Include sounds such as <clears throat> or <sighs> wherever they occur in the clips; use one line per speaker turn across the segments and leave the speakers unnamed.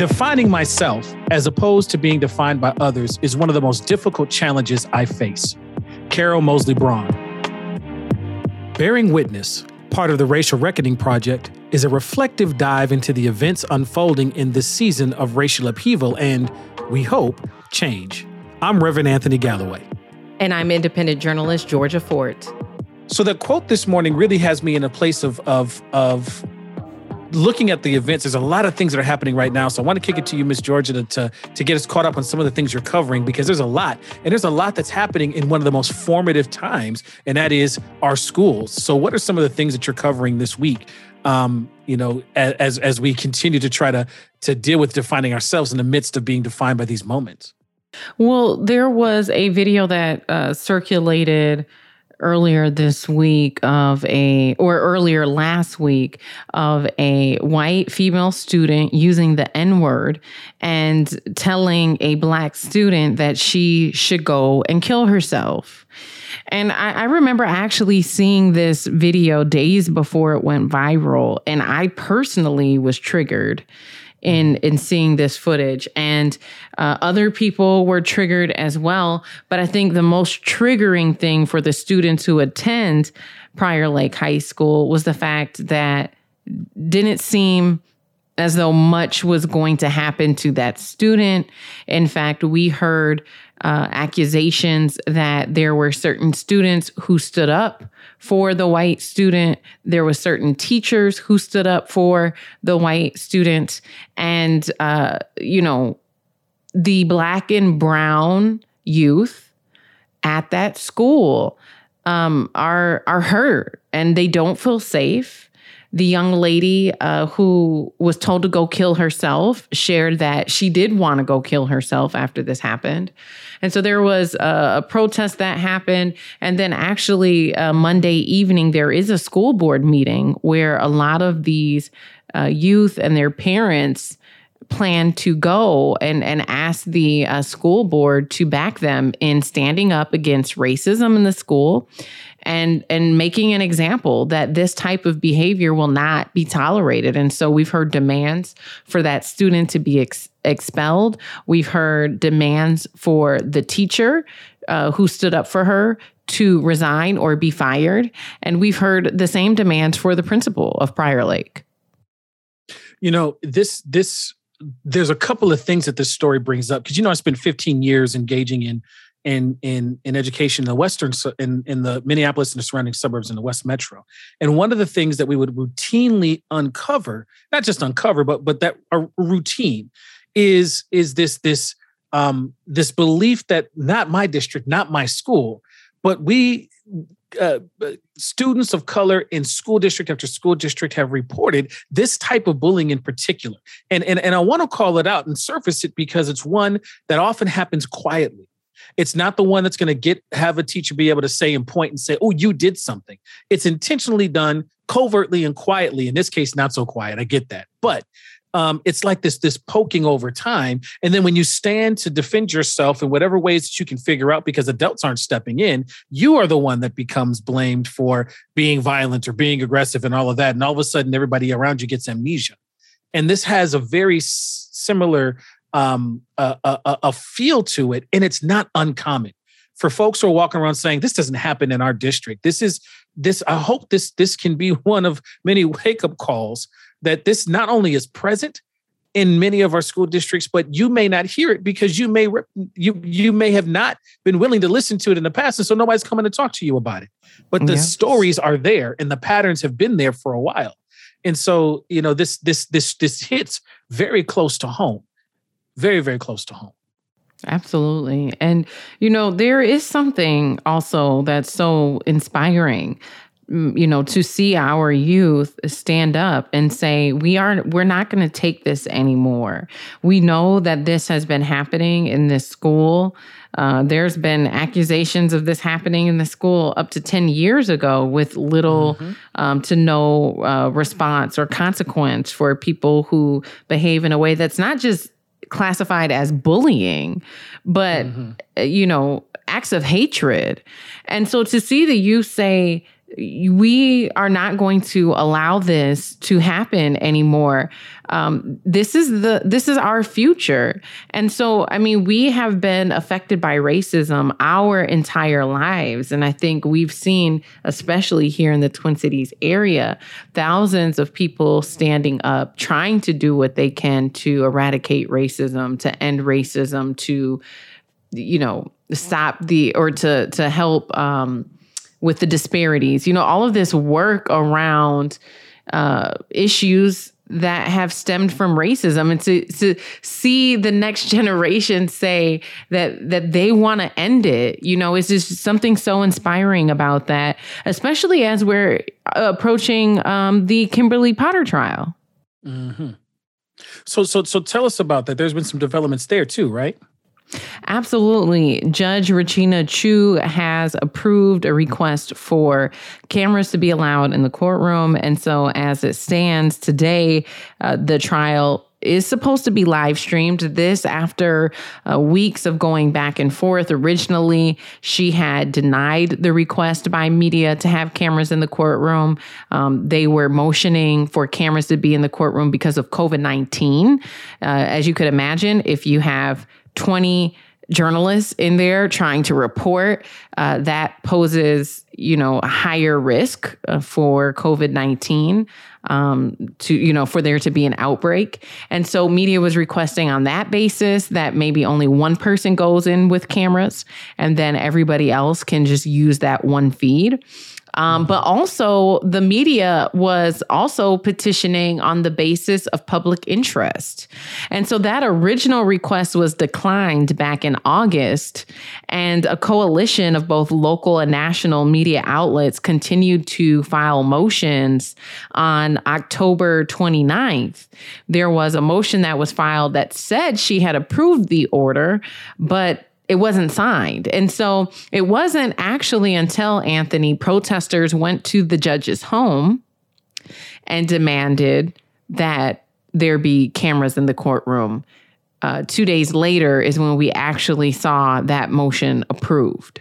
Defining myself as opposed to being defined by others is one of the most difficult challenges I face. Carol Moseley Braun. Bearing Witness, part of the Racial Reckoning Project, is a reflective dive into the events unfolding in this season of racial upheaval and, we hope, change. I'm Reverend Anthony Galloway.
And I'm independent journalist Georgia Fort.
So the quote this morning really has me in a place of of of looking at the events, there's a lot of things that are happening right now. So I want to kick it to you, Miss Georgia, to, to, to get us caught up on some of the things you're covering because there's a lot. And there's a lot that's happening in one of the most formative times, and that is our schools. So what are some of the things that you're covering this week? Um, you know, as as we continue to try to to deal with defining ourselves in the midst of being defined by these moments.
Well, there was a video that uh, circulated earlier this week of a, or earlier last week of a white female student using the N word and telling a black student that she should go and kill herself. And I, I, remember actually seeing this video days before it went viral, and I personally was triggered in in seeing this footage. And uh, other people were triggered as well. But i think the most triggering thing for the students who attend prior lake high school was the fact that didn't seem as though much was going to happen to that student. In fact we heard uh, accusations that there were certain students who stood up for the white student. There were certain teachers who stood up for the white student, and uh, you know, the black and brown youth at that school um, are are hurt and they don't feel safe the young lady uh, who was told to go kill herself shared that she did want to go kill herself after this happened. And so there was a, a protest that happened. And then actually, uh, Monday evening, there is a school board meeting where a lot of these uh, youth and their parents plan to go and, and ask the uh, school board to back them in standing up against racism in the school and and making an example that this type of behavior will not be tolerated. And so we've heard demands for that student to be ex- expelled. We've heard demands for the teacher uh, who stood up for her to resign or be fired. And we've heard the same demands for the principal of prior lake.
You know this this there's a couple of things that this story brings up because you know I spent 15 years engaging in in in in education in the western in in the Minneapolis and the surrounding suburbs in the West Metro. And one of the things that we would routinely uncover, not just uncover, but but that a routine is is this this um this belief that not my district, not my school, but we uh, uh, students of color in school district after school district have reported this type of bullying in particular. And, and, and I want to call it out and surface it because it's one that often happens quietly. It's not the one that's going to get have a teacher be able to say and point and say, "Oh, you did something." It's intentionally done covertly and quietly. In this case, not so quiet. I get that, but um, it's like this this poking over time and then when you stand to defend yourself in whatever ways that you can figure out because adults aren't stepping in you are the one that becomes blamed for being violent or being aggressive and all of that and all of a sudden everybody around you gets amnesia and this has a very s- similar um, a, a, a feel to it, and it's not uncommon for folks who are walking around saying this doesn't happen in our district. This is this. I hope this this can be <laughs> one of many wake up calls that this not only is present in many of our school districts, but you may not hear it because you may you you may have not been willing to listen to it in the past, and so nobody's coming to talk to you about it. But the yeah. stories are there, and the patterns have been there for a while, and so you know this this this this hits very close to home very, very close to home.
Absolutely. And, you know, there is something also that's so inspiring mm, you know to see our youth stand up and say we are we're not going to take this anymore we know that this has been happening in this school uh, there's been accusations of this happening in the school up to 10 years ago with little mm-hmm. um, to no uh, response or consequence for people who behave in a way that's not just classified as bullying, but mm-hmm. you know, acts of hatred. And so to see the youth say we are not going to allow this to happen anymore. Um, this is the this is our future, and so I mean we have been affected by racism our entire lives, and I think we've seen, especially here in the Twin Cities area, thousands of people standing up, trying to do what they can to eradicate racism, to end racism, to you know stop the or to to help. Um, with the disparities. You know, all of this work around uh, issues that have stemmed from racism and to, to see the next <laughs> generation say that that they want to end it you know is just something so inspiring about that especially as we're approaching um, the kimberly potter trial
mm-hmm. so so so tell us about that there's been some developments there too right
Absolutely. Judge Regina Chu has approved a request for cameras to be allowed in the courtroom. And so, as it stands today, uh, the trial is supposed to be live streamed. This after uh, weeks of going back and forth. Originally, she had denied the request by media to have cameras in the courtroom. Um, they were motioning for cameras to be in the courtroom because of COVID 19. Uh, as you could imagine, if you have 20 journalists in there trying to report uh, that poses you know a higher risk uh, for covid-19 um, to you know for there to be an outbreak. And so media was requesting on that basis that maybe only one person goes in with cameras and then everybody else can just use that one feed um, but also, the media was also petitioning on the basis of public interest. And so that original request was declined back in August. And a coalition of both local and national media outlets continued to file motions on October 29th. There was a motion that was filed that said she had approved the order, but it wasn't signed. And so it wasn't actually until Anthony protesters went to the judge's home and demanded that there be cameras in the courtroom. Uh, two days later is when we actually saw that motion approved.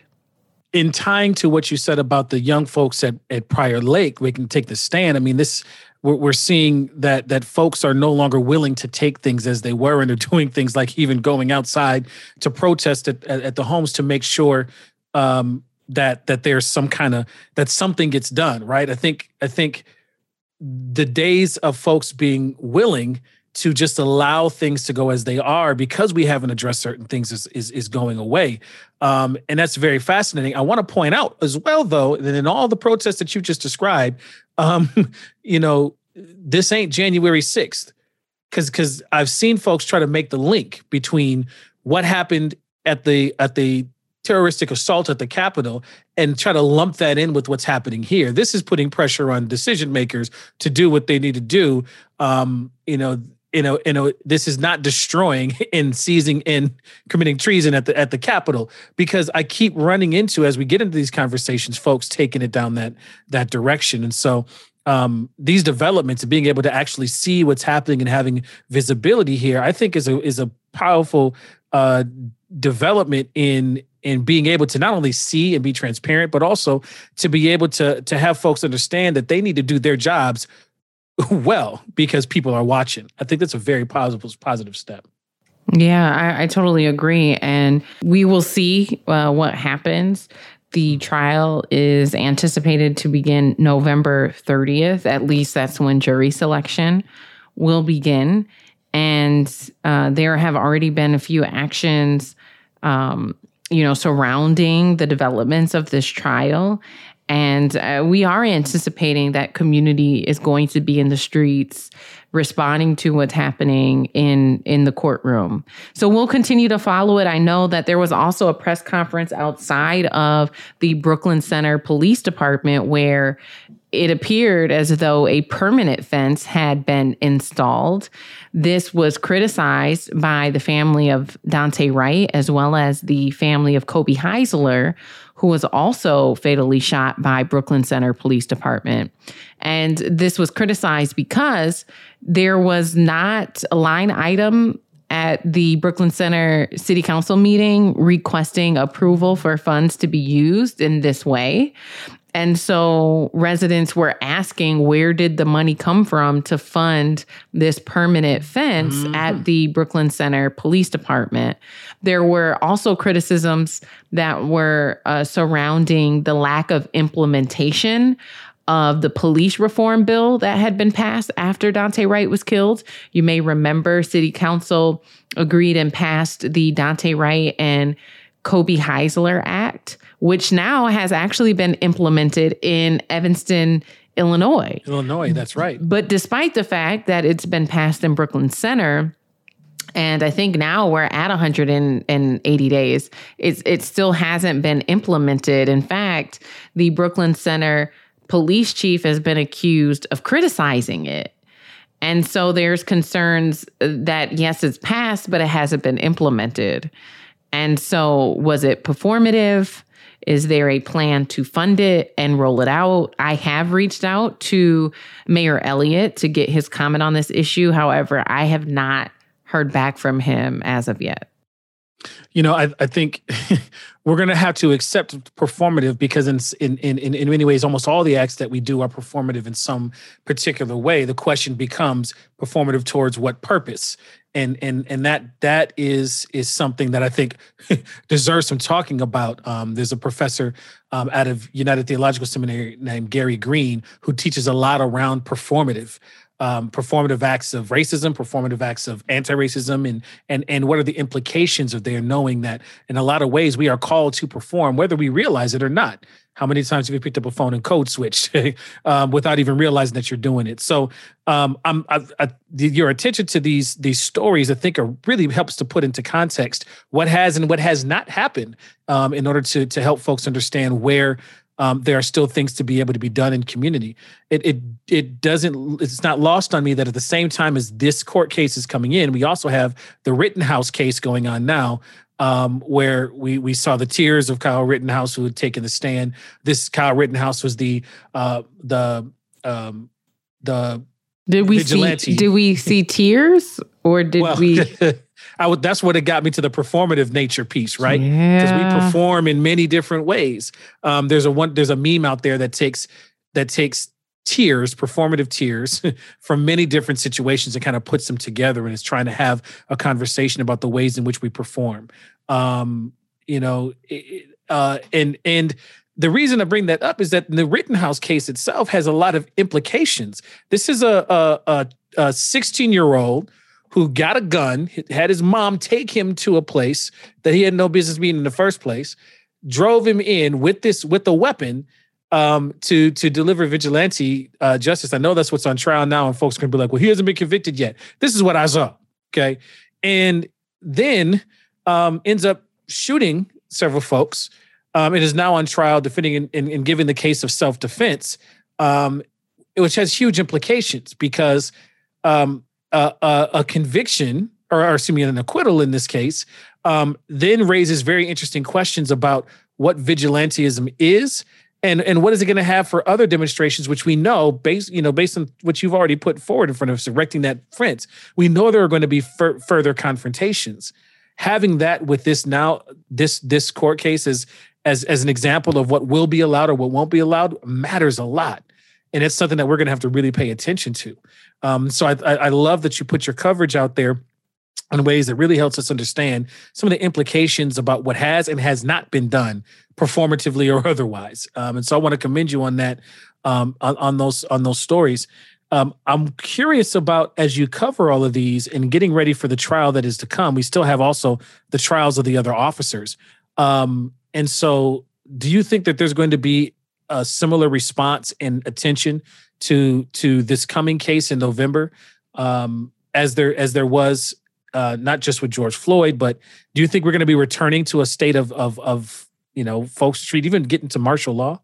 In tying to what you said about the young folks at, at Prior Lake, we can take the stand. I mean, this we're, we're seeing that that folks are no longer willing to take things as they were and are <laughs> doing things like even going outside to protest at, at, at the homes to make sure um, that that there's some kind of that something gets done right? I think i think the days of folks being willing to just allow things to go as they are because we haven't addressed certain things is is, is going away. Um, and that's very fascinating. I want to point out as well though that in all the protests that you just described um, <laughs> you know, this ain't January 6th. Cause cause I've seen folks try to make the link between what happened at the at the terroristic assault at the Capitol and try to lump that in with what's happening here. This is putting pressure on decision makers to do what they need to do. Um, you know, you know, you know, this is not destroying <laughs> and seizing and committing treason at the at the Capitol because I keep running into as we get into these conversations, folks taking it down that that direction, and so um, these developments and being able to actually see what's happening and having visibility here, I think is a is a powerful uh, development in in being able to not only see and be transparent, but also to be able to to have folks understand that they need to do their jobs <laughs> well because people are watching. I think that's a very positive positive step.
Yeah, I, I totally agree, and we will see uh, what happens. The trial is anticipated to begin November 30th. At least that's when jury selection will begin. And uh, there have already been a few actions, um, you know, surrounding the developments of this trial. And uh, we are anticipating that community is going to be in the streets responding to what's happening in in the courtroom. So we'll continue to follow it. I know that there was also a press conference outside of the Brooklyn Center Police Department where it appeared as though a permanent fence had been installed. This was criticized by the family of Daunte Wright as well as the family of Kobe Heisler, who was also fatally shot by Brooklyn Center Police Department. And this was criticized because there was not a line item at the Brooklyn Center City Council meeting requesting approval for funds to be used in this way. And so residents were asking where did the money come from to fund this permanent fence mm-hmm. at the Brooklyn Center Police Department. There were also criticisms that were uh, surrounding the lack of implementation of the police reform bill that had been passed after Daunte Wright was killed. You may remember City Council agreed and passed the Daunte Wright and Kobe Heisler Act, which now has actually been implemented in Evanston, Illinois.
Illinois, that's right.
But despite the fact that it's been passed in Brooklyn Center, and I think now we're at 180 days. It's, it still hasn't been implemented. In fact, the Brooklyn Center police chief has been accused of criticizing it. And so there's concerns uh, that, yes, it's passed, but it hasn't been implemented. And so, was it performative? Is there a plan to fund it and roll it out? I have reached out to Mayor Elliott to get his comment on this issue. However, I have not heard back from him as of yet.
You know, I, I think <laughs> we're going to have to accept performative because in, in in in many ways, almost all the acts that we do are performative in some particular way. The question becomes performative towards what purpose? and and and that that is is something that I think <laughs> deserves some talking about. Um, there's a professor um, out of United Theological Seminary named Gary Green who teaches a lot around performative. Um, performative acts of racism, performative acts of anti-racism, and and and what are the implications of their knowing that in a lot of ways we are called to perform, whether we realize it or not. How many times have you picked up a phone and code switched <laughs> um, without even realizing that you're doing it? So, um, I'm I, I, your attention to these these stories, I think, are really helps to put into context what has and what has not happened, um, in order to to help folks understand where um, there are still things to be able to be done in community. It it it doesn't. It's not lost on me that at the same time as this court case is coming in, we also have the Rittenhouse case going on now, um, where we we saw the tears of Kyle Rittenhouse who had taken the stand. This Kyle Rittenhouse was the uh, the um, the
did we vigilante. see did we see tears or did well, we? <laughs>
I would. That's what it got me to the performative nature piece, right? Because yeah. we perform in many different ways. Um, there's a one. There's a meme out there that takes that takes tears, performative tears <laughs> from many different situations and kind of puts them together and is trying to have a conversation about the ways in which we perform. Um, you know, uh, and and the reason I bring that up is that the Rittenhouse case itself has a lot of implications. This is a a, a 16 year old who got a gun, had his mom take him to a place that he had no business being in the first place, drove him in with this with a weapon um, to to deliver vigilante uh, justice. I know that's what's on trial now, and folks can be like, "Well, he hasn't been convicted yet." This is what I saw. Okay, and then um, ends up shooting several folks. Um, it is now on trial, defending and, and, giving the case of self defense, um, which has huge implications because um, a, a, conviction, or, or excuse me, an acquittal in this case, um, then raises very interesting questions about what vigilantism is and and what is it going to have for other demonstrations which we know based you know based on what you've already put forward in front of us erecting that fence we know there are going to be fur- further confrontations. Having that with this now this this court case as as as an example of what will be allowed or what won't be allowed matters a lot and it's something that we're going to have to really pay attention to um, so I, I love that you put your coverage out there in ways that really helps us understand some of the implications about what has and has not been done performatively or <laughs> otherwise. Um, and so I want to commend you on that, um, on, on, those on those stories. Um, I'm curious about as you cover all of these and getting ready for the trial that is to come. We still have also the trials of the other officers. Um, and so, do you think that there's going to be a similar response and attention to to this coming case in November, um, as there as there was uh, not just with George Floyd, but do you think we're going to be returning to a state of of of you know Folks Street, even getting to martial law?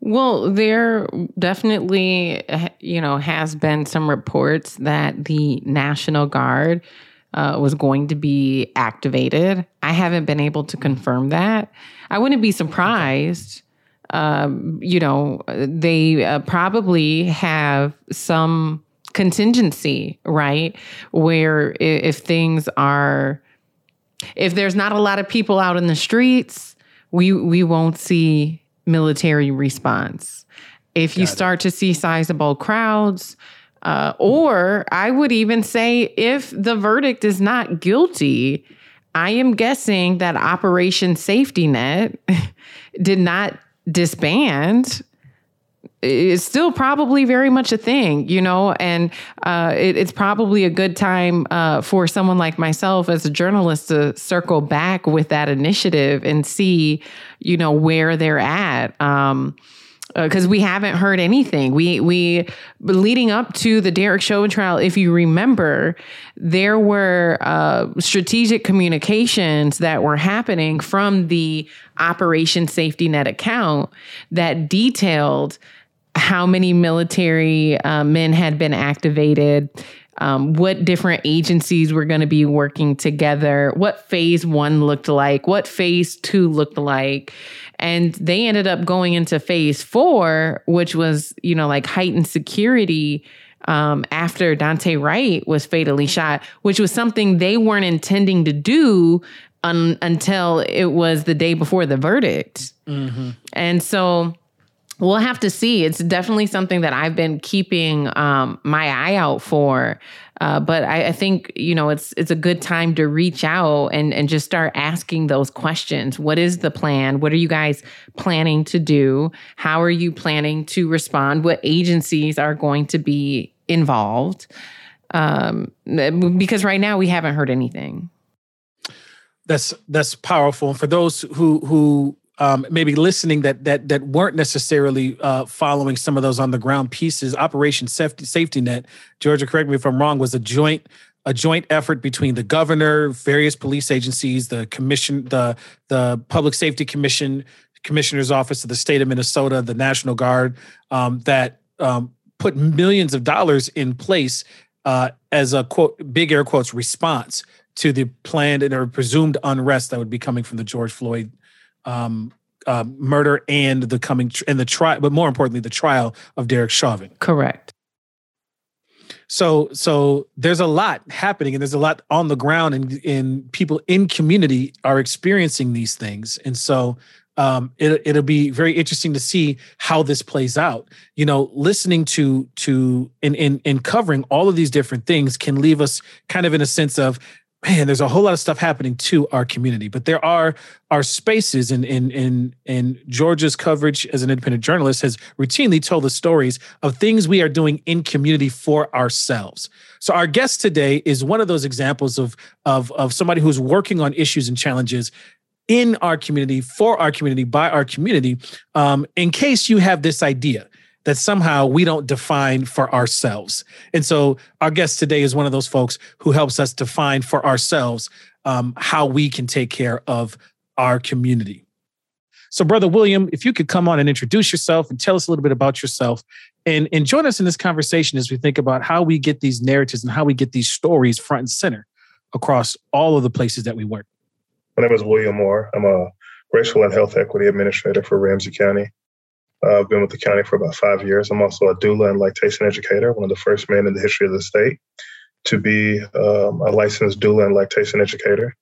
Well, there definitely, you know, has been some reports that the National Guard uh, was going to be activated. I haven't been able to confirm that. I wouldn't be surprised. Um, you know, they uh, probably have some contingency, right? Where if things are, if there's not a lot of people out in the streets, we we won't see military response. If you start to see sizable crowds, uh, or I would even say if the verdict is not guilty, I am guessing that Operation Safety Net <laughs> did not disband is still probably very much a thing, you know, and uh, it, it's probably a good time uh, for someone like myself as a journalist to circle back with that initiative and see, you know, where they're at. Um, because uh, we haven't heard anything. We we leading up to the Derek Chauvin trial, if you remember, there were uh, strategic communications that were happening from the Operation Safety Net account that detailed how many military uh, men had been activated, um, what different agencies were going to be working together, what phase one looked like, what phase two looked like. And they ended up going into phase four, which was, you know, like heightened security um, after Daunte Wright was fatally shot, which was something they weren't intending to do un- until it was the day before the verdict. Mm-hmm. And so we'll have to see. It's definitely something that I've been keeping um, my eye out for. Uh, but I, I, think you know it's it's a good time to reach out and and just start asking those questions. What is the plan? What are you guys planning to do? How are you planning to respond? What agencies are going to be involved? Um, because right now we haven't heard anything.
That's that's powerful. And for those who who um, maybe listening that that that weren't necessarily uh, following some of those on the ground pieces. Operation Safety Safety Net, Georgia, correct me if I'm wrong, was a joint a joint effort between the governor, various police agencies, the commission, the the Public Safety Commission, Commissioner's Office of the state of Minnesota, the National Guard, um, that um, put millions of dollars in place uh, as a quote big air quotes response to the planned and or presumed unrest that would be coming from the George Floyd um, uh, murder and the coming tr- and the trial, but more importantly, the trial of Derek Chauvin.
Correct.
So, so there's a lot happening, and there's a lot on the ground, and in people in community are experiencing these things, and so um, it, it'll be very interesting to see how this plays out. You know, listening to to in in in covering all of these different things can leave us kind of in a sense of man, there's a whole lot of stuff happening to our community, but there are our spaces in in in in Georgia's coverage as an independent journalist has routinely told the stories of things we are doing in community for ourselves. So our guest today is one of those examples of of of somebody who's working on issues and challenges in our community for our community by our community. Um, in case you have this idea that somehow we don't define for ourselves. And so our guest today is one of those folks who helps us define for ourselves um, how we can take care of our community. So, Brother William, if you could come on and introduce yourself and tell us a little bit about yourself and, and join us in this conversation as we think about how we get these narratives and how we get these stories front and center across all of the places that we work.
My name is William Moore. I'm a racial and health equity administrator for Ramsey County. Uh, I've been with the county for about five years. I'm also a doula and lactation educator, one of the first men in the history of the state to be um, a licensed doula and lactation educator.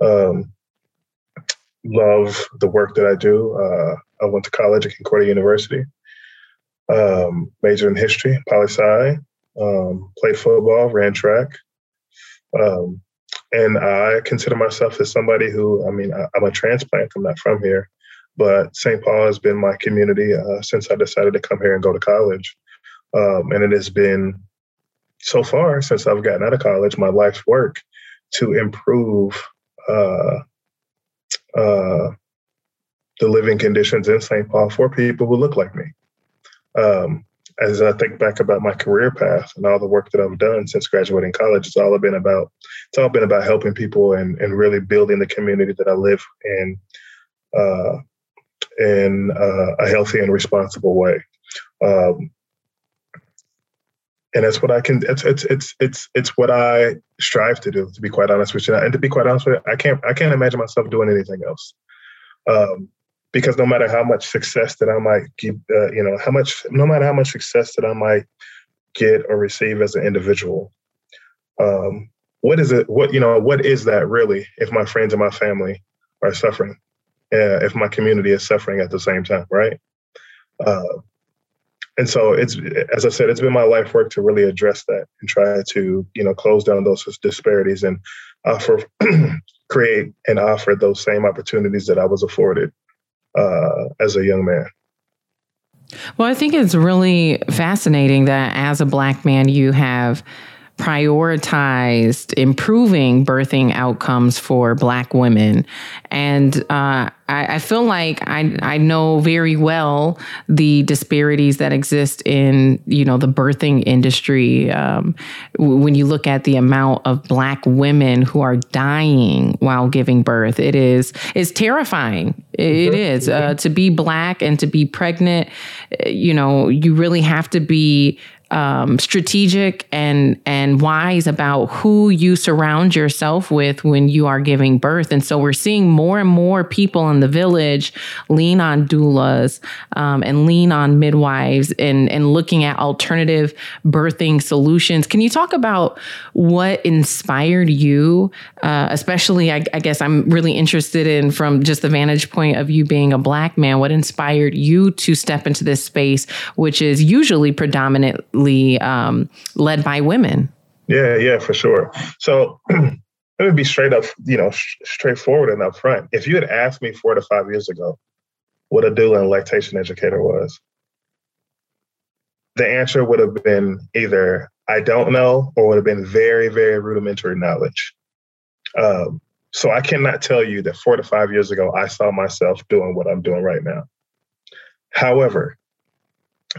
Um, love the work that I do. Uh, I went to college at Concordia University, um, majored in history, poli sci, um, played football, ran track. Um, and I consider myself as somebody who, I mean, I, I'm a transplant. I'm not from here. But St. Paul has been my community uh, since I decided to come here and go to college. Um, and it has been so far since I've gotten out of college, my life's work to improve uh, uh, the living conditions in St. Paul for people who look like me. Um, as I think back about my career path and all the work that I've done since graduating college, it's all been about it's all been about helping people and, and really building the community that I live in uh, in uh, a healthy and responsible way. Um, and that's what I can. It's it's it's it's it's what I strive to do. To be quite honest with you, and to be quite honest with you, I can't I can't imagine myself doing anything else. Um, because no matter how much success that I might get, uh, you know, how much, no matter how much success that I might get or receive as an individual, um, what is it? What you know? What is that really? If my friends and my family are suffering, uh, if my community is suffering at the same time, right? Uh, and so it's as I said, it's been my life work to really address that and try to you know close down those disparities and offer <clears throat> create and offer those same opportunities that I was afforded uh, as a young man.
Well, I think it's really fascinating that as a black man, you have prioritized improving birthing outcomes for Black women. And uh, I, I, feel like I, I know very well the disparities that exist in you know the birthing industry. Um, when you look at the amount of Black women who are dying while giving birth, it is is terrifying. It mm-hmm. uh, to be Black and to be pregnant. You know, you really have to be um, strategic and and wise about who you surround yourself with when you are giving birth. And so we're seeing more and more people in the village lean on doulas um, and lean on midwives and and looking at alternative birthing solutions. Can you talk about what inspired you, uh, especially? I, I guess I'm really interested in from just the vantage point of you being a black man. What inspired you to step into this space, which is usually predominant um, led by women.
Yeah, yeah, for sure. So <clears throat> let me be straight up, you know, sh- straightforward and upfront. If you had asked me four to five years ago what a doula and lactation educator was, the answer would have been either I don't know or would have been very, very rudimentary knowledge. Um, so I cannot tell you that four to five years ago I saw myself doing what I'm doing right now. However,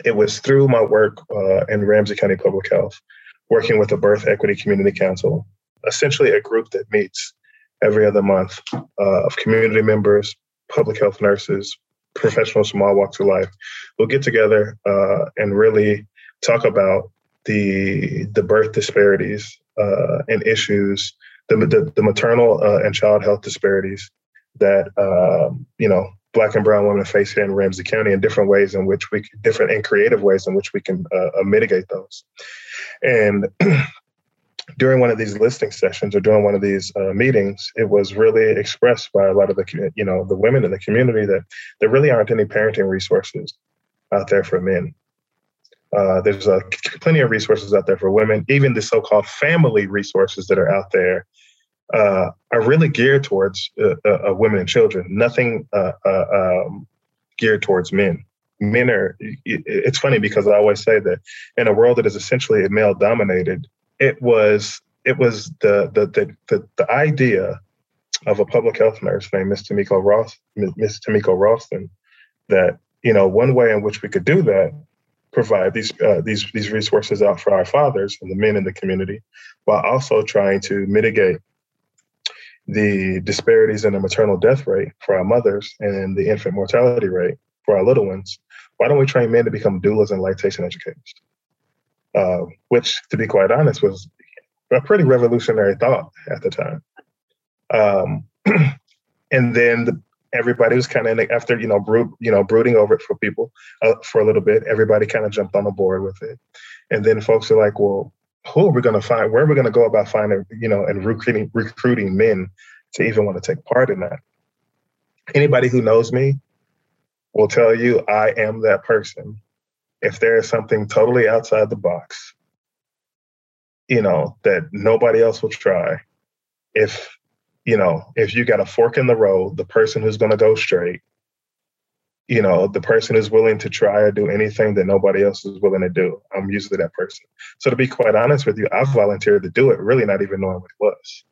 it was through my work uh, in Ramsey County Public Health, working with the Birth Equity Community Council, essentially a group that meets every other month uh, of community members, public health nurses, professionals from all walks of life. We'll get together uh, and really talk about the the birth disparities uh, and issues, the, the, the maternal uh, and child health disparities that um, you know black and brown women face here in Ramsey County in different ways in which we different and creative ways in which we can uh, uh mitigate those. And <clears throat> during one of these listing sessions or during one of these uh, meetings, it was really expressed by a lot of the you know the women in the community that there really aren't any parenting resources out there for men. Uh, there's uh, plenty of resources out there for women. Even the so-called family resources that are out there uh, are really geared towards uh, uh, uh women and children. Nothing uh, um, geared towards men. Men are. It's funny because I always say that in a world that is essentially male dominated, it was it was the the the the, the idea of a public health nurse named Miss Tamiko Ross, Miss Tamiko Ralston, that you know one way in which we could do that provide these uh, these these resources out for our fathers and the men in the community, while also trying to mitigate the disparities in the maternal death rate for our mothers and the infant mortality rate for our little ones, why don't we train men to become doulas and lactation educators? Uh, which, to be quite honest, was a pretty revolutionary thought at the time. Um, <clears throat> and then the, everybody was kind of after you know brood, you know brooding over it for people uh, for a little bit. Everybody kind of jumped on the board with it, and then folks are like, well, who are we going to find? Where are we going to go about finding, you know, and recruiting recruiting men to even want to take part in that? Anybody who knows me will tell you I am that person. If there is something totally outside the box, you know, that nobody else will try, if you know, if you got a fork in the road, the person who's going to go straight you know, the person is willing to try or do anything that nobody else is willing to do. I'm usually that person. So to be quite honest with you, I volunteered to do it, really not even knowing what it was.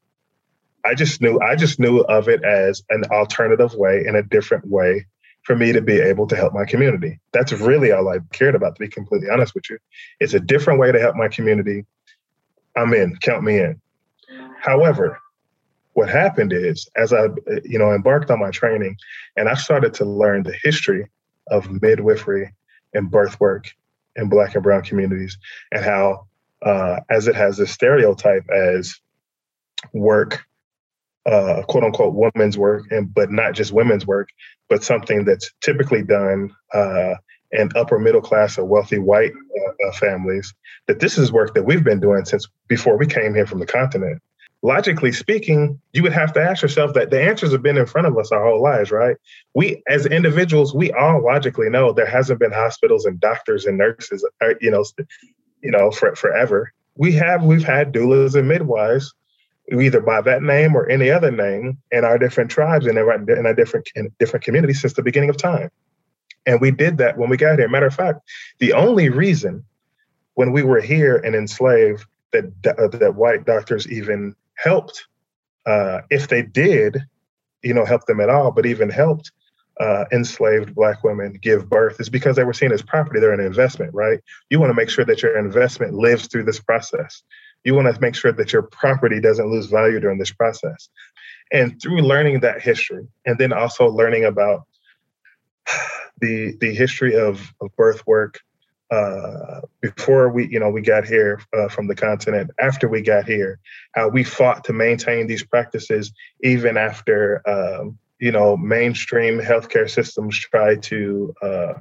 I just knew I just knew of it as an alternative way in a different way for me to be able to help my community. That's really all I cared about, to be completely honest with you. It's a different way to help my community. I'm in, count me in. However, what happened is as i you know embarked on my training and i started to learn the history of midwifery and birth work in black and brown communities and how uh, as it has this stereotype as work uh, quote unquote women's work and but not just women's work but something that's typically done uh, in upper middle class or wealthy white uh, families that this is work that we've been doing since before we came here from the continent logically speaking, you would have to ask yourself that the answers have been in front of us our whole lives, right? We, as individuals, we all logically know there hasn't been hospitals and doctors and nurses, uh, you know, you know, for, forever. We have, we've had doulas and midwives, either by that name or any other name, in our different tribes and in our, different in different communities since the beginning of time. And we did that when we got here. Matter of fact, the only reason when we were here and enslaved that uh, that white doctors even helped, uh, if they did, you know, help them at all, but even helped uh, enslaved black women give birth is because they were seen as property. They're an investment, right? You want to make sure that your investment lives through this process. You want to make sure that your property doesn't lose value during this process. And through learning that history, and then also learning about <sighs> the the history of, of birth work uh, before we, you know, we got here uh, from the continent, after we got here, how we fought to maintain these practices even after, um, you know, mainstream healthcare systems tried to, uh,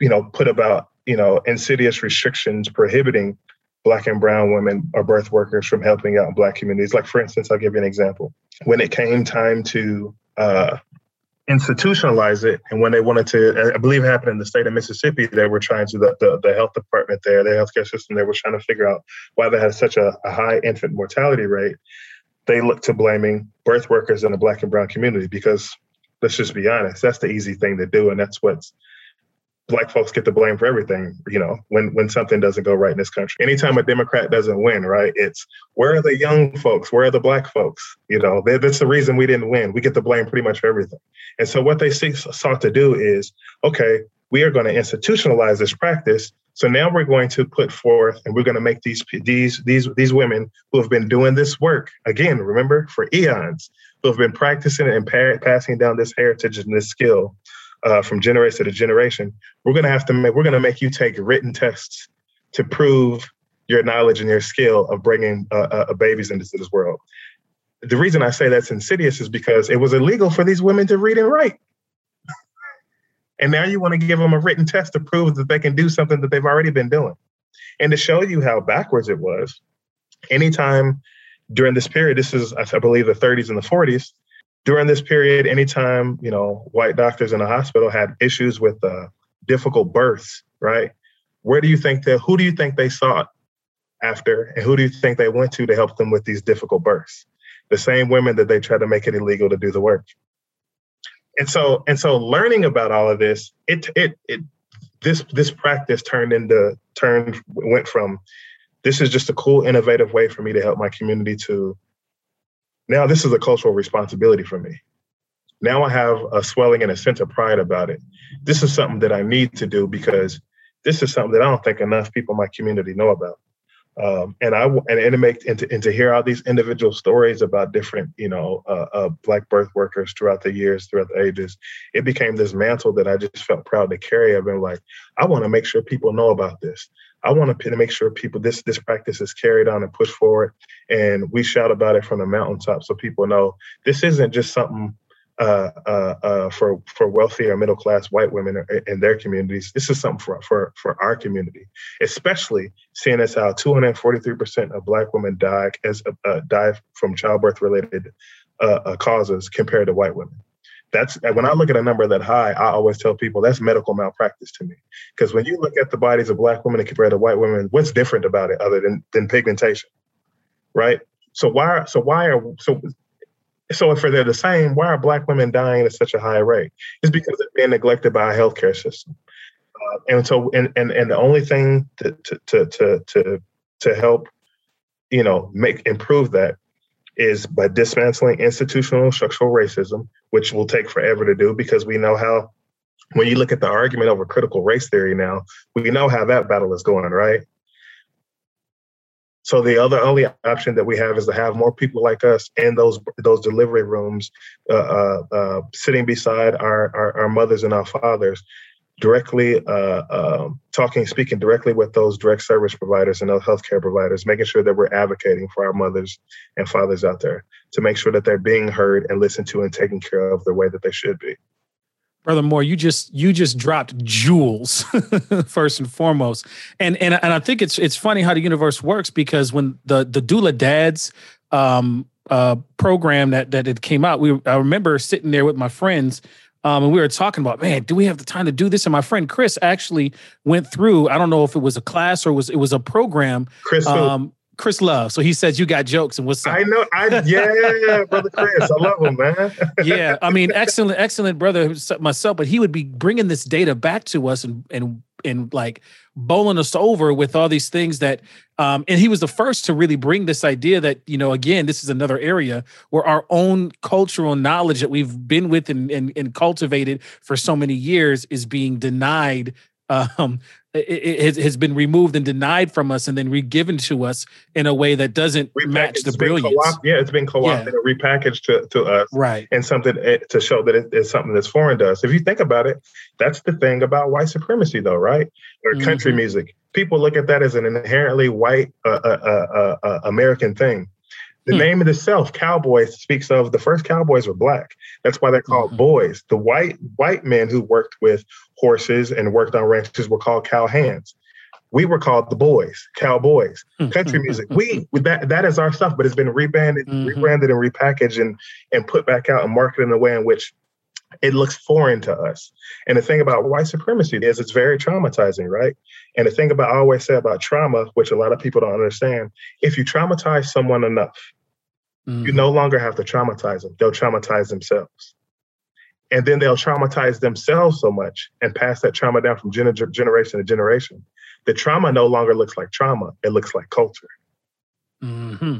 you know, put about, you know, insidious restrictions prohibiting Black and Brown women or birth workers from helping out in Black communities. Like, for instance, I'll give you an example. When it came time to uh, institutionalize it. And when they wanted to, I believe it happened in the state of Mississippi, they were trying to, the, the, the health department there, the healthcare system, they were trying to figure out why they had such a, a high infant mortality rate. They looked to blaming birth workers in the black and brown community because let's just be honest, that's the easy thing to do. And that's what's black folks get the blame for everything, you know, when when something doesn't go right in this country. Anytime a Democrat doesn't win, right, it's where are the young folks? Where are the black folks? You know, that's the reason we didn't win. We get the blame pretty much for everything. And so what they sought to do is, okay, we are going to institutionalize this practice. So now we're going to put forth, and we're going to make these these these these women who have been doing this work again. Remember, for eons, who have been practicing and pa- passing down this heritage and this skill uh, from generation to generation, we're going to have to make, we're going to make you take written tests to prove your knowledge and your skill of bringing uh, uh, babies into this world. The reason I say that's insidious is because it was illegal for these women to read and write. <laughs> and now you want to give them a written test to prove that they can do something that they've already been doing. And to show you how backwards it was, anytime during this period, this is, I believe, the 30s and the 40s, during this period, anytime you know white doctors in the hospital had issues with uh, difficult births, right? Where do you think that? Who do you think they sought after, and who do you think they went to to help them with these difficult births? The same women that they tried to make it illegal to do the work. And so, and so, learning about all of this, it it it this this practice turned into turned went from this is just a cool, innovative way for me to help my community to now this is a cultural responsibility for me. Now I have a swelling and a sense of pride about it. This is something that I need to do because this is something that I don't think enough people in my community know about. Um, and I and, and to make and to, and to hear all these individual stories about different, you know, uh, uh, black birth workers throughout the years, throughout the ages, it became this mantle that I just felt proud to carry. I've been like, I want to make sure people know about this. I want to make sure people this this practice is carried on and pushed forward, and we shout about it from the mountaintop so people know this isn't just something uh, uh, uh, for for wealthy or middle class white women in their communities. This is something for for for our community, especially seeing as how 243 percent of Black women die as uh, die from childbirth related uh, uh, causes compared to white women that's when I look at a number that high, I always tell people that's medical malpractice to me. Because when you look at the bodies of black women and compared to white women, what's different about it other than than pigmentation, right? So why so why are so so if they're the same, why are black women dying at such a high rate? It's because they're being neglected by a healthcare system. Uh, and so and, and and the only thing to to to to to, to help you know make improve that is by dismantling institutional structural racism, which will take forever to do because we know how, when you look at the argument over critical race theory now, we know how that battle is going, right? So the other only option that we have is to have more people like us in those those delivery rooms, uh, uh, uh, sitting beside our, our, our mothers and our fathers, directly uh, um, talking, speaking directly with those direct service providers and those healthcare providers, making sure that we're advocating for our mothers and fathers out there to make sure that they're being heard and listened to and taken care of the way that they should be.
Brother Moore, you just you just dropped jewels <laughs> first and foremost, and and and I think it's it's funny how the universe works because when the the doula dads um, uh, program that that it came out, we I remember sitting there with my friends. Um, and we were talking about, man, do we have the time to do this? And my friend Chris actually went through. I don't know if it was a class or was it was a program.
Chris,
um, Chris Love. So he says you got jokes and what's up?
I know. I <laughs> yeah, brother Chris. I love him, man. <laughs>
yeah, I mean, excellent, excellent brother myself. But he would be bringing this data back to us and and and like bowling us over with all these things that um, and he was the first to really bring this idea that you know again this is another area where our own cultural knowledge that we've been with and, and, and cultivated for so many years is being denied um, it, has been removed and denied from us and then re-given to us in a way that doesn't match the brilliance.
yeah, it's been co-opted yeah. and repackaged to, to us,
right?
And something eh, to show that it is something that's foreign to us. If you think about it, that's the thing about white supremacy, though, right? Or mm-hmm. country music. People look at that as an inherently white uh, uh, uh, uh American thing. The hmm. name of itself, cowboys, speaks of the first cowboys were black. That's why they're called mm-hmm. boys. The white white men who worked with horses and worked on ranches were called cow hands. We were called the boys, cowboys, hmm. country music. We that that is our stuff, but it's been rebranded, mm-hmm. rebranded and repackaged and and put back out and marketed in a way in which it looks foreign to us. And the thing about white supremacy is it's very traumatizing, right? And the thing about I always say about trauma, which a lot of people don't understand, if you traumatize someone enough, mm-hmm. you no longer have to traumatize them. They'll traumatize themselves. And then they'll traumatize themselves so much and pass that trauma down from gener- generation to generation. The trauma no longer looks like trauma, it looks like culture.
Mm-hmm.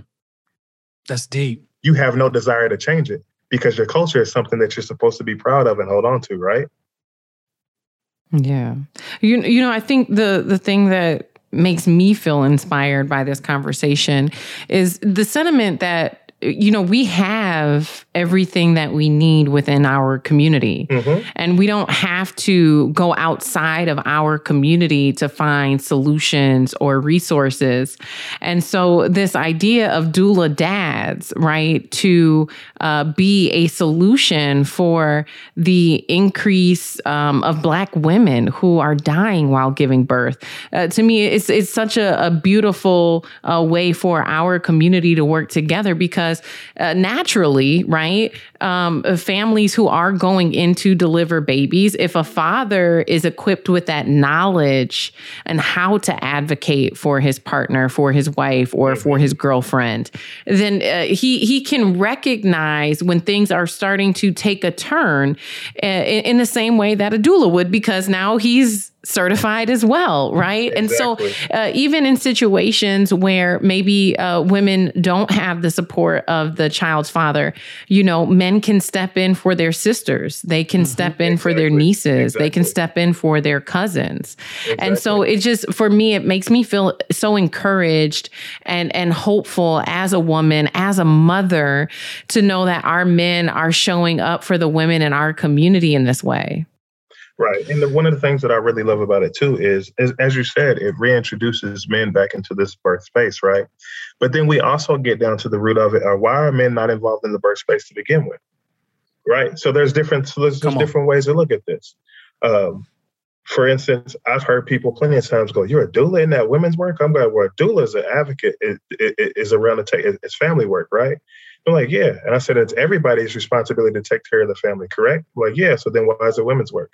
That's deep.
You have no desire to change it because your culture is something that you're supposed to be proud of and hold on to, right?
Yeah. You you know, I think the the thing that makes me feel inspired by this conversation is the sentiment that you know, we have everything that we need within our community. Mm-hmm. And we don't have to go outside of our community to find solutions or resources. And so, this idea of doula dads, right, to uh, be a solution for the increase um, of Black women who are dying while giving birth, uh, to me, it's, it's such a, a beautiful uh, way for our community to work together because because uh, naturally, right, um, families who are going in to deliver babies, if a father is equipped with that knowledge and how to advocate for his partner, for his wife, or for his girlfriend, then uh, he he can recognize when things are starting to take a turn uh, in, in the same way that a doula would, because now he's certified as well, right? Exactly. And so, uh, even in situations where maybe uh, women don't have the support of the child's father, you know, men can step in for their sisters, they can mm-hmm. step in exactly. for their nieces, exactly. they can step in for their cousins. And so, it just, for me, it makes me feel so encouraged and, and hopeful as a woman, as a mother, to know that our men are showing up for the women in our community in this way.
Right. And the, one of the things that I really love about it too is, is, as you said, it reintroduces men back into this birth space, right? But then we also get down to the root of it. Are why are men not involved in the birth space to begin with? Right. So there's different so there's different ways to look at this. Um, for instance, I've heard people plenty of times go, "You're a doula in that women's work." I'm going, "Well, a doula is an advocate. It, it, is around to take it's family work, right?" I'm like, "Yeah," and I said, "It's everybody's responsibility to take care of the family, correct?" I'm like, "Yeah." So then, why is it women's work?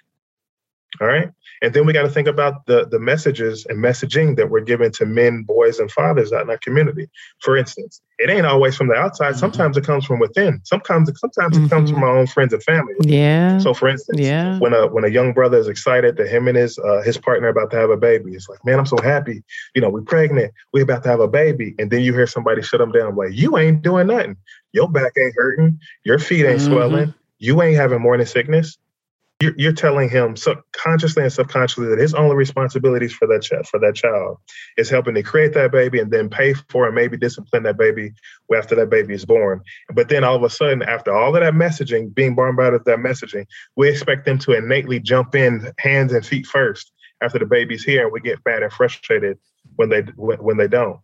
All right. And then we got to think about the, the messages and messaging that we're giving to men, boys, and fathers out in our community. For instance, it ain't always from the outside. Mm-hmm. Sometimes it comes from within. Sometimes sometimes mm-hmm. it comes from mm-hmm. our own friends and family.
Yeah.
So for instance, yeah. when a when a young brother is excited that him and his uh, his partner about to have a baby, it's like, man, I'm so happy. You know, we're pregnant. We're about to have a baby. And then you hear somebody shut them down like, you ain't doing nothing. Your back ain't hurting. Your feet ain't mm-hmm. swelling. You ain't having morning sickness you're, you're telling him subconsciously and subconsciously that his only responsibilities for that child for that child is helping to create that baby and then pay for and maybe discipline that baby after that baby is born. But then all of a sudden, after all of that messaging, being bombarded with that messaging, we expect them to innately jump in hands and feet first after the baby's here, and we get fat and frustrated when they when, when they don't.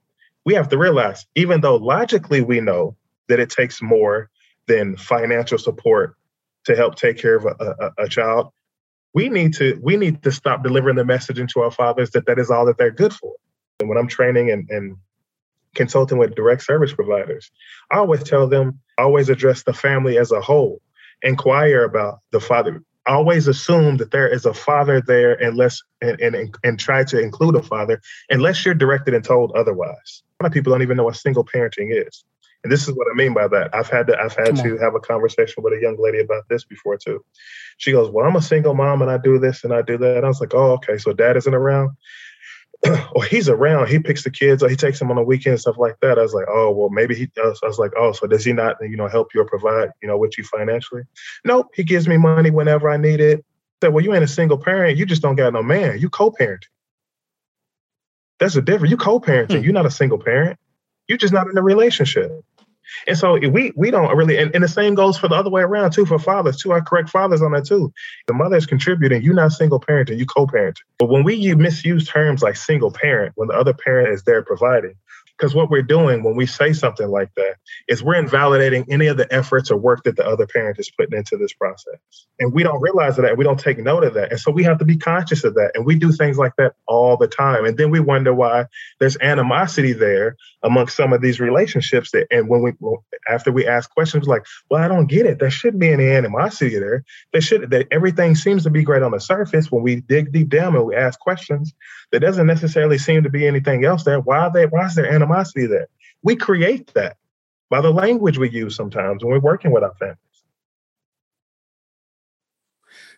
We have to realize, even though logically we know that it takes more than financial support to help take care of a, a, a child, we need to we need to stop delivering the message into our fathers that that is all that they're good for. And when I'm training and, and consulting with direct service providers. I always tell them, always address the family as a whole. Inquire about the father. Always assume that there is a father there unless and, and, and try to include a father unless you're directed and told otherwise. A lot of people don't even know what single parenting is. And this is what I mean by that. I've had to I've had to have a conversation with a young lady about this before too. She goes, Well, I'm a single mom and I do this and I do that. And I was like, Oh, okay. So dad isn't around. or <clears throat> he's around, he picks the kids or he takes them on the weekend, stuff like that. I was like, oh, well, maybe he does. I was like, oh, so does he not, you know, help you or provide, you know, with you financially? Nope. He gives me money whenever I need it. I said, well, you ain't a single parent. You just don't got no man. You co-parenting. That's a difference. You co-parenting. Hmm. You're not a single parent. You're just not in a relationship. And so we we don't really, and, and, the same goes for the other way around too for fathers too. I correct fathers on that too. The mother is contributing. You're not single parenting. You co-parent. But when we misuse terms like single parent, when the other parent is there providing, because what we're doing when we say something like that is we're invalidating any of the efforts or work that the other parent is putting into this process. And we don't realize that. We don't take note of that. And so we have to be conscious of that. And we do things like that all the time. And then we wonder why there's animosity there amongst some of these relationships that and when we after we ask questions like, well, I don't get it. There shouldn't be any animosity there. There should that everything seems to be great on the surface. When we dig deep down and we ask questions, there doesn't necessarily seem to be anything else there. Why they why is there animosity there? We create that by the language we use sometimes when we're working with our families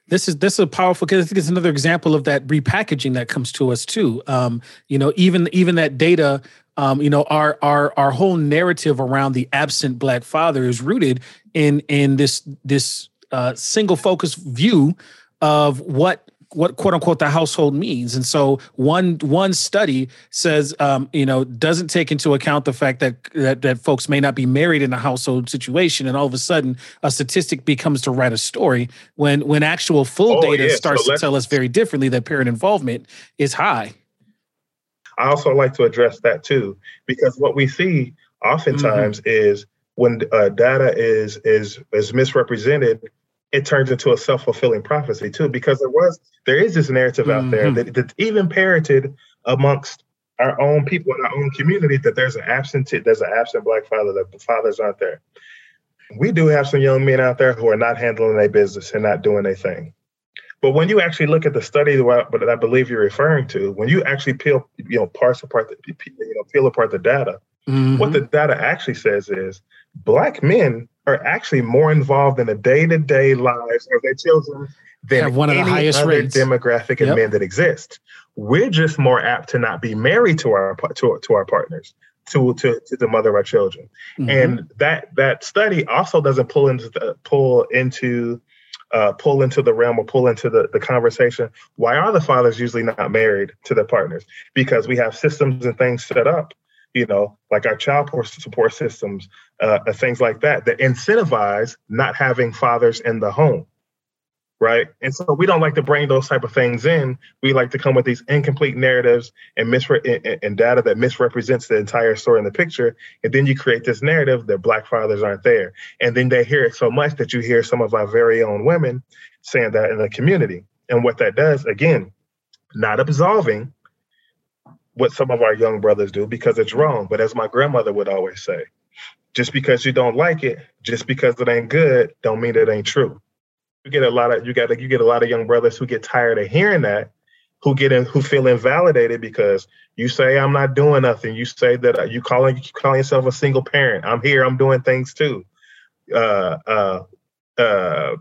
this is this is a powerful because I think it's another example of that repackaging that comes to us too. Um, you know, even even that data, um, you know, our our our whole narrative around the absent black father is rooted in in this this uh, single focus view of what what quote unquote the household means. And so one one study says, um, you know, doesn't take into account the fact that, that that folks may not be married in a household situation, and all of a sudden a statistic becomes to write a story when when actual full oh, data yeah. starts so to tell us very differently that parent involvement is high.
I also like to address that too, because what we see oftentimes mm-hmm. is when uh, data is is is misrepresented it turns into a self-fulfilling prophecy too because there was there is this narrative out mm-hmm. there that, that's even parroted amongst our own people in our own community that there's an absent there's an absent black father that the fathers aren't there we do have some young men out there who are not handling their business and not doing their thing but when you actually look at the study that I believe you're referring to, when you actually peel, you know, parse apart, the, you know, peel apart the data, mm-hmm. what the data actually says is black men are actually more involved in the day-to-day lives of their children than Have one of the highest other rates. demographic of yep. men that exist. We're just more apt to not be married to our to, to our partners, to, to to the mother of our children, mm-hmm. and that that study also doesn't pull into the, pull into uh, pull into the realm or pull into the, the conversation. Why are the fathers usually not married to their partners? Because we have systems and things set up you know, like our child support systems, uh, things like that, that incentivize not having fathers in the home, right? And so we don't like to bring those type of things in. We like to come with these incomplete narratives and misre- and data that misrepresents the entire story in the picture, and then you create this narrative that black fathers aren't there, and then they hear it so much that you hear some of our very own women saying that in the community, and what that does, again, not absolving what some of our young brothers do because it's wrong. But as my grandmother would always say, just because you don't like it, just because it ain't good, don't mean it ain't true. You get a lot of you got you get a lot of young brothers who get tired of hearing that, who get in who feel invalidated because you say I'm not doing nothing. You say that uh, you calling you calling yourself a single parent. I'm here. I'm doing things too. Uh, uh, uh,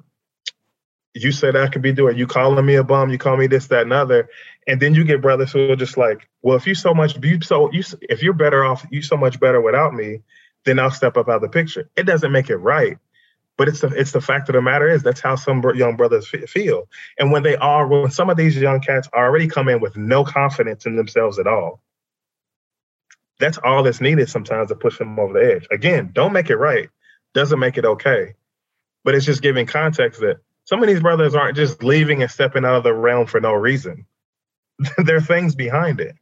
you said I could be doing. You calling me a bum. You call me this, that, and other. And then you get brothers who are just like, well, if you so much, you so you if you're better off, you so much better without me, then I'll step up out of the picture. It doesn't make it right, but it's the it's the fact of the matter is that's how some young brothers feel. And when they are, when some of these young cats already come in with no confidence in themselves at all, that's all that's needed sometimes to push them over the edge. Again, don't make it right, doesn't make it okay, but it's just giving context that some of these brothers aren't just leaving and stepping out of the realm for no reason. <laughs> there are things behind it.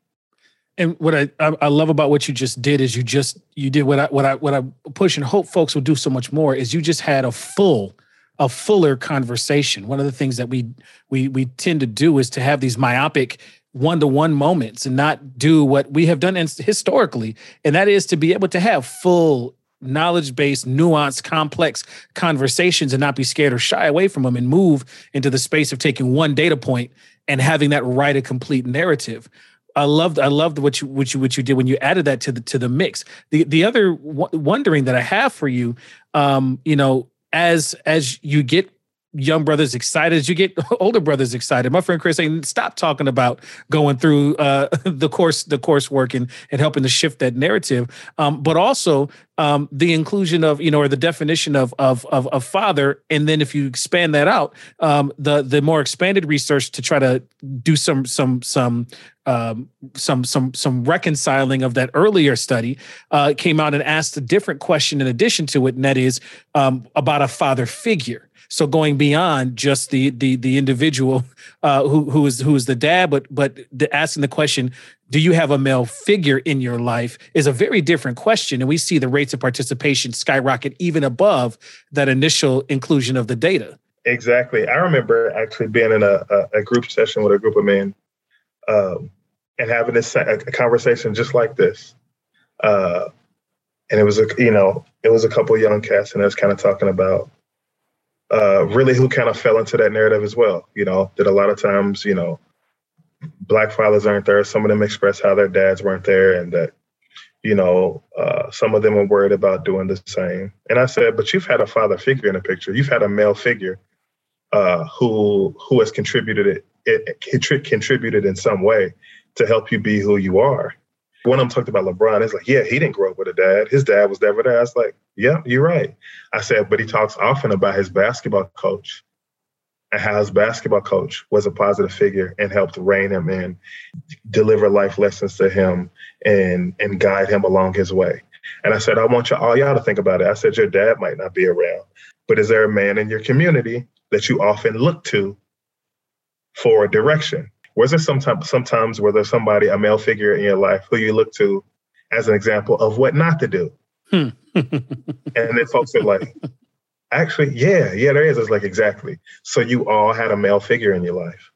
And what I, I love about what you just did is you just you did what I what I what I push and hope folks will do so much more is you just had a full a fuller conversation. One of the things that we we we tend to do is to have these myopic one to one moments and not do what we have done historically, and that is to be able to have full knowledge based, nuanced, complex conversations and not be scared or shy away from them and move into the space of taking one data point and having that write a complete narrative. I loved I loved what you what you what you did when you added that to the to the mix. The the other w- wondering that I have for you, um, you know, as as you get young brothers excited as you get <laughs> older brothers excited. My friend Chris saying, stop talking about going through uh, <laughs> the course, the coursework and, and helping to shift that narrative. Um, but also um, the inclusion of, you know, or the definition of, of, of, of father. And then if you expand that out, um, the, the more expanded research to try to do some, some, some, um, some some some reconciling of that earlier study uh, came out and asked a different question in addition to it, and that is um, about a father figure. So going beyond just the the the individual uh, who who is who is the dad, but but the, asking the question, do you have a male figure in your life, is a very different question, and we see the rates of participation skyrocket even above that initial inclusion of the data.
Exactly. I remember actually being in a, a, group session with a group of men, um, and having this a conversation just like this. Uh, and it was a you know it was a couple young cats, and I was kind of talking about uh, really who kind of fell into that narrative as well. You know, that a lot of times, you know, black fathers aren't there. Some of them express how their dads weren't there, and that, you know, uh, some of them are worried about doing the same. And I said, but you've had a father figure in the picture. You've had a male figure uh, who who has contributed it, it contributed in some way to help you be who you are. One of them talked about LeBron. It's like, yeah, he didn't grow up with a dad. His dad was never there. I was like, yeah, you're right. I said, but he talks often about his basketball coach how basketball coach was a positive figure and helped rein him in, deliver life lessons to him, and and guide him along his way. And I said, I want you all y'all to think about it. I said, your dad might not be around, but is there a man in your community that you often look to for a direction? Was there sometimes sometimes where there's somebody, a male figure in your life who you look to as an example of what not to do? Hmm. and then folks are like, actually, yeah, yeah, there is. It's like exactly. So you all had a male figure in your life.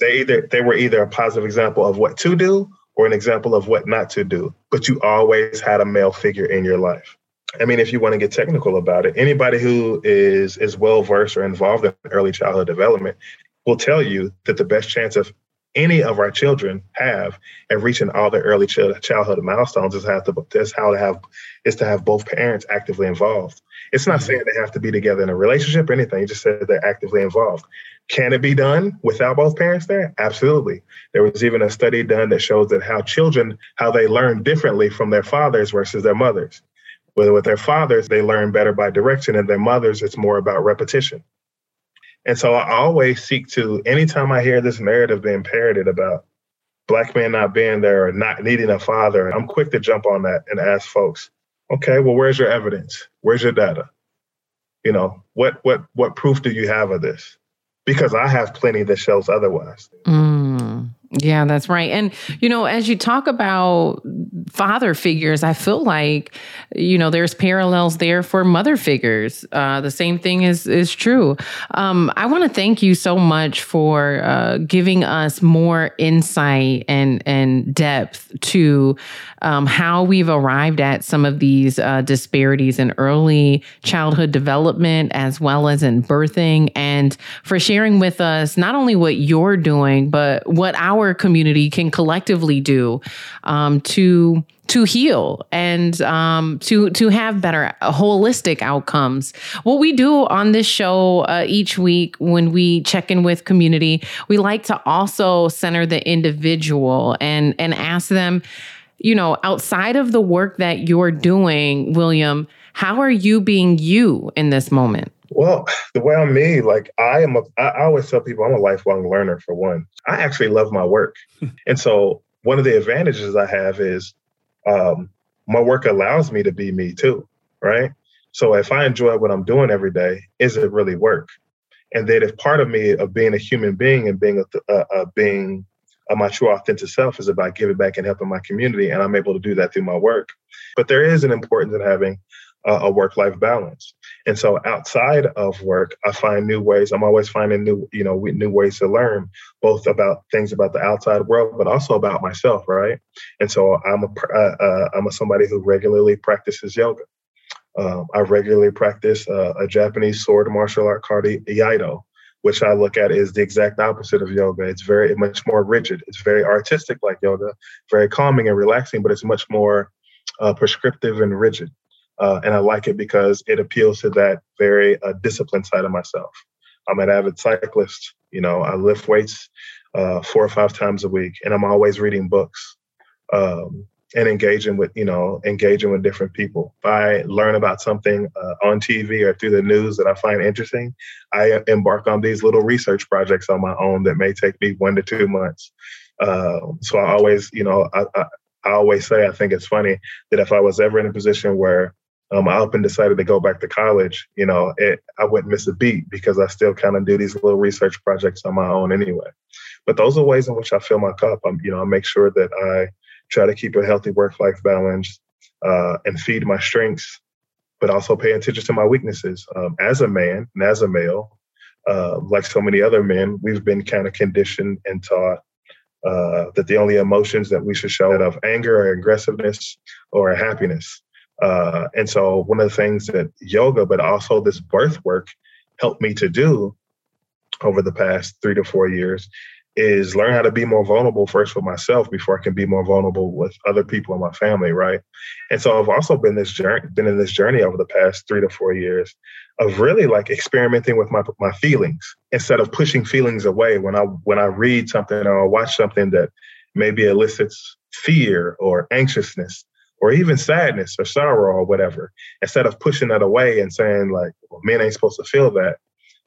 They either they were either a positive example of what to do or an example of what not to do, but you always had a male figure in your life. I mean, if you want to get technical about it, anybody who is is well versed or involved in early childhood development will tell you that the best chance of any of our children have at reaching all their early childhood milestones is have to is how to have is to have both parents actively involved. It's not mm-hmm. saying they have to be together in a relationship or anything. You just said they're actively involved. Can it be done without both parents there? Absolutely. There was even a study done that shows that how children how they learn differently from their fathers versus their mothers. Whether with their fathers, they learn better by direction, and their mothers, it's more about repetition. And so I always seek to, anytime I hear this narrative being parroted about black men not being there or not needing a father, I'm quick to jump on that and ask folks, okay, well, where's your evidence? Where's your data? You know, what what what proof do you have of this? Because I have plenty that shows otherwise.
Mm. Yeah, that's right. And, you know, as you talk about father figures, I feel like, you know, there's parallels there for mother figures. Uh, the same thing is, is true. Um, I want to thank you so much for uh, giving us more insight and, and depth to um, how we've arrived at some of these uh, disparities in early childhood development as well as in birthing, and for sharing with us not only what you're doing, but what our community can collectively do um, to to heal and um, to to have better uh, holistic outcomes. What we do on this show uh, each week when we check in with community, we like to also center the individual and and ask them you know, outside of the work that you're doing, William, how are you being you in this moment?
Well, the way I'm me, like I am a, I always tell people I'm a lifelong learner for one. I actually love my work. and so one of the advantages I have is um, my work allows me to be me too, right? So if I enjoy what I'm doing every day, is it really work? And then if part of me of being a human being and being a, a, a being my true authentic self is about giving back and helping my community. And I'm able to do that through my work. But there is an importance in having a work life balance. And so outside of work, I find new ways. I'm always finding new, you know, new ways to learn both about things about the outside world, but also about myself, right? And so I'm a uh, uh, I'm a somebody who regularly practices yoga. Um, I regularly practice uh, a Japanese sword martial art called Iaido, which I look at is the exact opposite of yoga. It's very much more rigid. It's very artistic like yoga, very calming and relaxing, but it's much more uh, prescriptive and rigid. Uh, and I like it because it appeals to that very uh, disciplined side of myself. I'm an avid cyclist. You know, I lift weights uh, four or five times a week, and I'm always reading books um, and engaging with, you know, engaging with different people. If I learn about something uh, on TV or through the news that I find interesting, I embark on these little research projects on my own that may take me one to two months. Uh, so I always, you know, I, I, I always say I think it's funny that if I was ever in a position where um, I up and decided to go back to college, you know, it, I wouldn't miss a beat because I still kind of do these little research projects on my own anyway. But those are ways in which I fill my cup. I'm, you know, I make sure that I try to keep a healthy work-life balance uh, and feed my strengths, but also pay attention to my weaknesses. Um, as a man and as a male, uh, like so many other men, we've been kind of conditioned and taught uh, that the only emotions that we should show of anger or aggressiveness or happiness. Uh, and so one of the things that yoga, but also this birth work helped me to do over the past three to four years is learn how to be more vulnerable first with myself before I can be more vulnerable with other people in my family, right? And so I've also been this journey, been in this journey over the past three to four years of really like experimenting with my my feelings instead of pushing feelings away when I when I read something or watch something that maybe elicits fear or anxiousness or even sadness or sorrow or whatever, instead of pushing that away and saying like, well, men ain't supposed to feel that.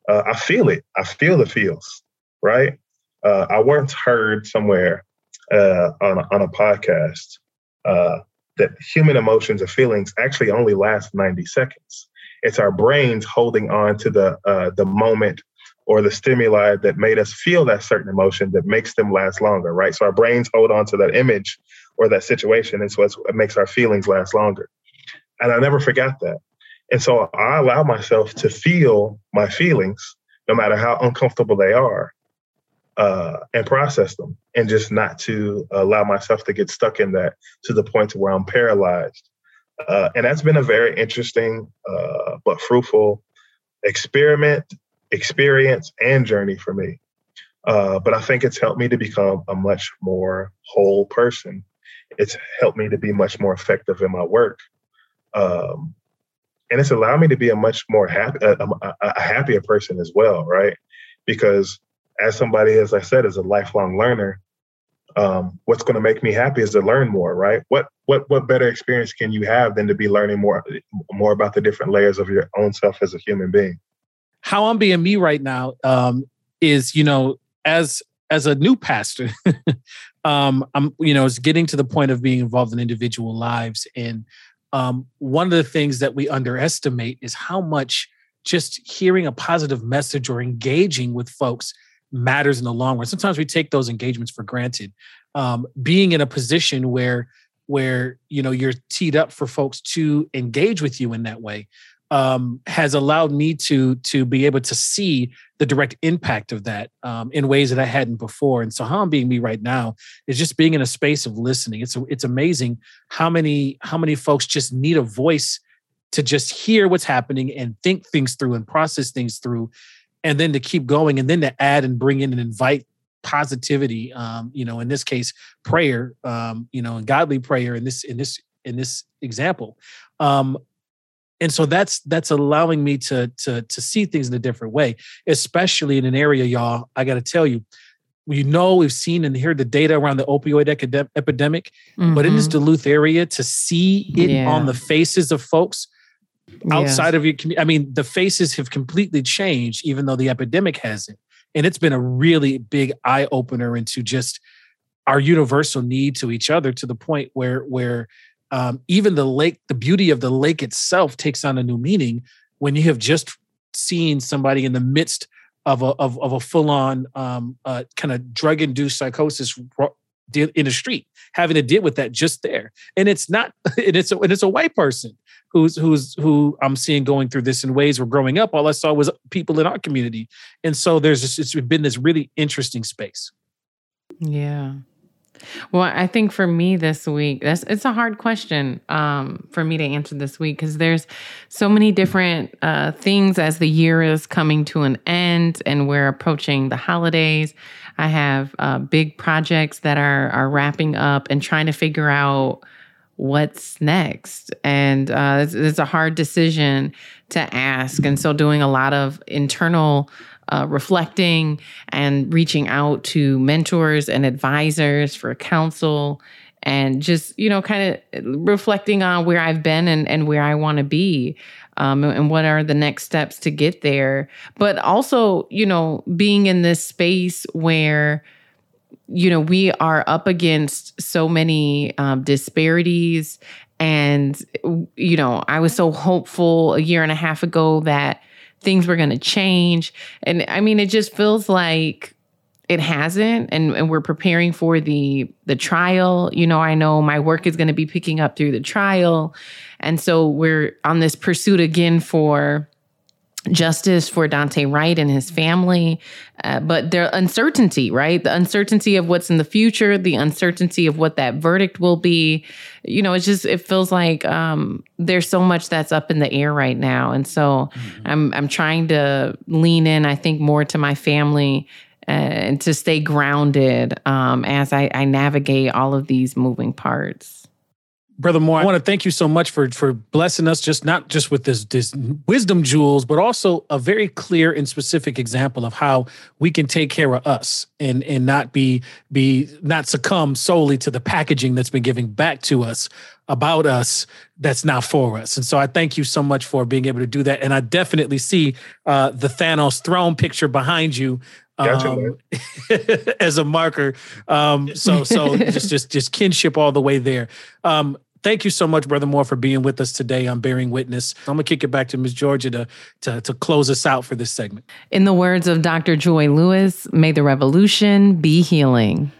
Uh, I feel it. I feel the feels, right? Uh, I once heard somewhere uh, on, a, on a podcast uh, that human emotions or feelings actually only last 90 seconds. It's our brains holding on to the uh, the moment or the stimuli that made us feel that certain emotion that makes them last longer, right? So our brains hold on to that image or that situation. And so it makes our feelings last longer. And I never forgot that. And so I allow myself to feel my feelings, no matter how uncomfortable they are, uh, and process them, and just not to allow myself to get stuck in that to the point to where I'm paralyzed. Uh, and that's been a very interesting uh, but fruitful experiment, experience, and journey for me. Uh, but I think it's helped me to become a much more whole person it's helped me to be much more effective in my work. Um, and it's allowed me to be a much more happy, a, a, a happier person as well, right? Because as somebody, as I said, is a lifelong learner, um, what's going to make me happy is to learn more, right? What what what better experience can you have than to be learning more more about the different layers of your own self as a human being?
How I'm being me right now um, is, you know, as as a new pastor, <laughs> um, I'm, you know, it's getting to the point of being involved in individual lives. And um, one of the things that we underestimate is how much just hearing a positive message or engaging with folks matters in the long run. Sometimes we take those engagements for granted. Um, being in a position where where you know you're teed up for folks to engage with you in that way um, has allowed me to to be able to see the direct impact of that um, in ways that I hadn't before. And so, how I'm being me right now is just being in a space of listening. It's it's amazing how many how many folks just need a voice to just hear what's happening and think things through and process things through, and then to keep going and then to add and bring in and invite positivity. Um, you know, in this case, prayer. Um, you know, and godly prayer in this in this in this example. Um, and so that's that's allowing me to to to see things in a different way especially in an area y'all i got to tell you we know we've seen and heard the data around the opioid epidemic mm-hmm. but in this mm-hmm. duluth area to see it yeah. on the faces of folks outside of your community i mean the faces have completely changed even though the epidemic hasn't and it's been a really big eye opener into just our universal need to each other to the point where where um, even the lake, the beauty of the lake itself takes on a new meaning when you have just seen somebody in the midst of a of, of a full on um, uh, kind of drug induced psychosis in the street, having to deal with that just there. And it's not, <laughs> and it's a, and it's a white person who's who's who I'm seeing going through this in ways where growing up, all I saw was people in our community. And so there's just, it's been this really interesting space.
Yeah. Well, I think for me this week, that's it's a hard question um, for me to answer this week because there's so many different uh, things as the year is coming to an end and we're approaching the holidays. I have uh, big projects that are are wrapping up and trying to figure out what's next, and uh, it's, it's a hard decision to ask. And so, doing a lot of internal uh, reflecting and reaching out to mentors and advisors for counsel and just you know kind of reflecting on where i've been and, and where i want to be um, and what are the next steps to get there. But also you know being in this space where you know we are up against so many um, disparities and you know i was so hopeful a year and a half ago that things were going to change. And I mean, it just feels like it hasn't and, and we're preparing for the the trial you know i know my work is going to be picking up through the trial and so we're on this pursuit again for justice for Daunte Wright and his family, uh, but the uncertainty, right? The uncertainty of what's in the future, the uncertainty of what that verdict will be. You know, it's just it feels like um, there's so much that's up in the air right now, and so mm-hmm. I'm I'm trying to lean in. I think more to my family. Uh, and to stay grounded um, as I, I navigate all of these moving parts.
Brother Moore, I want to thank you so much for for blessing us just not just with this this wisdom jewels, but also a very clear and specific example of how we can take care of us and and not be be not succumb solely to the packaging that's been given back to us about us that's not for us. And so I thank you so much for being able to do that. And I definitely see uh, the Thanos throne picture behind you um, <laughs> as a marker. Um, so so <laughs> just just just kinship all the way there. Um, thank you so much, Brother Moore, for being with us today on Bearing Witness. I'm gonna kick it back to Ms. Georgia to, to, to close us out for this segment.
In the words of Dr. Joi Lewis, may the revolution be healing.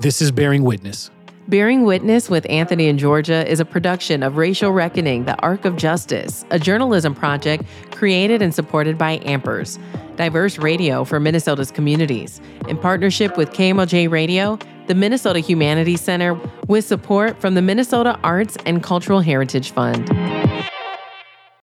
This is Bearing Witness.
Bearing Witness with Anthony and Georgia is a production of Racial Reckoning, the Arc of Justice, a journalism project created and supported by Ampers, diverse radio for Minnesota's communities, in partnership with KMOJ Radio, the Minnesota Humanities Center, with support from the Minnesota Arts and Cultural Heritage Fund.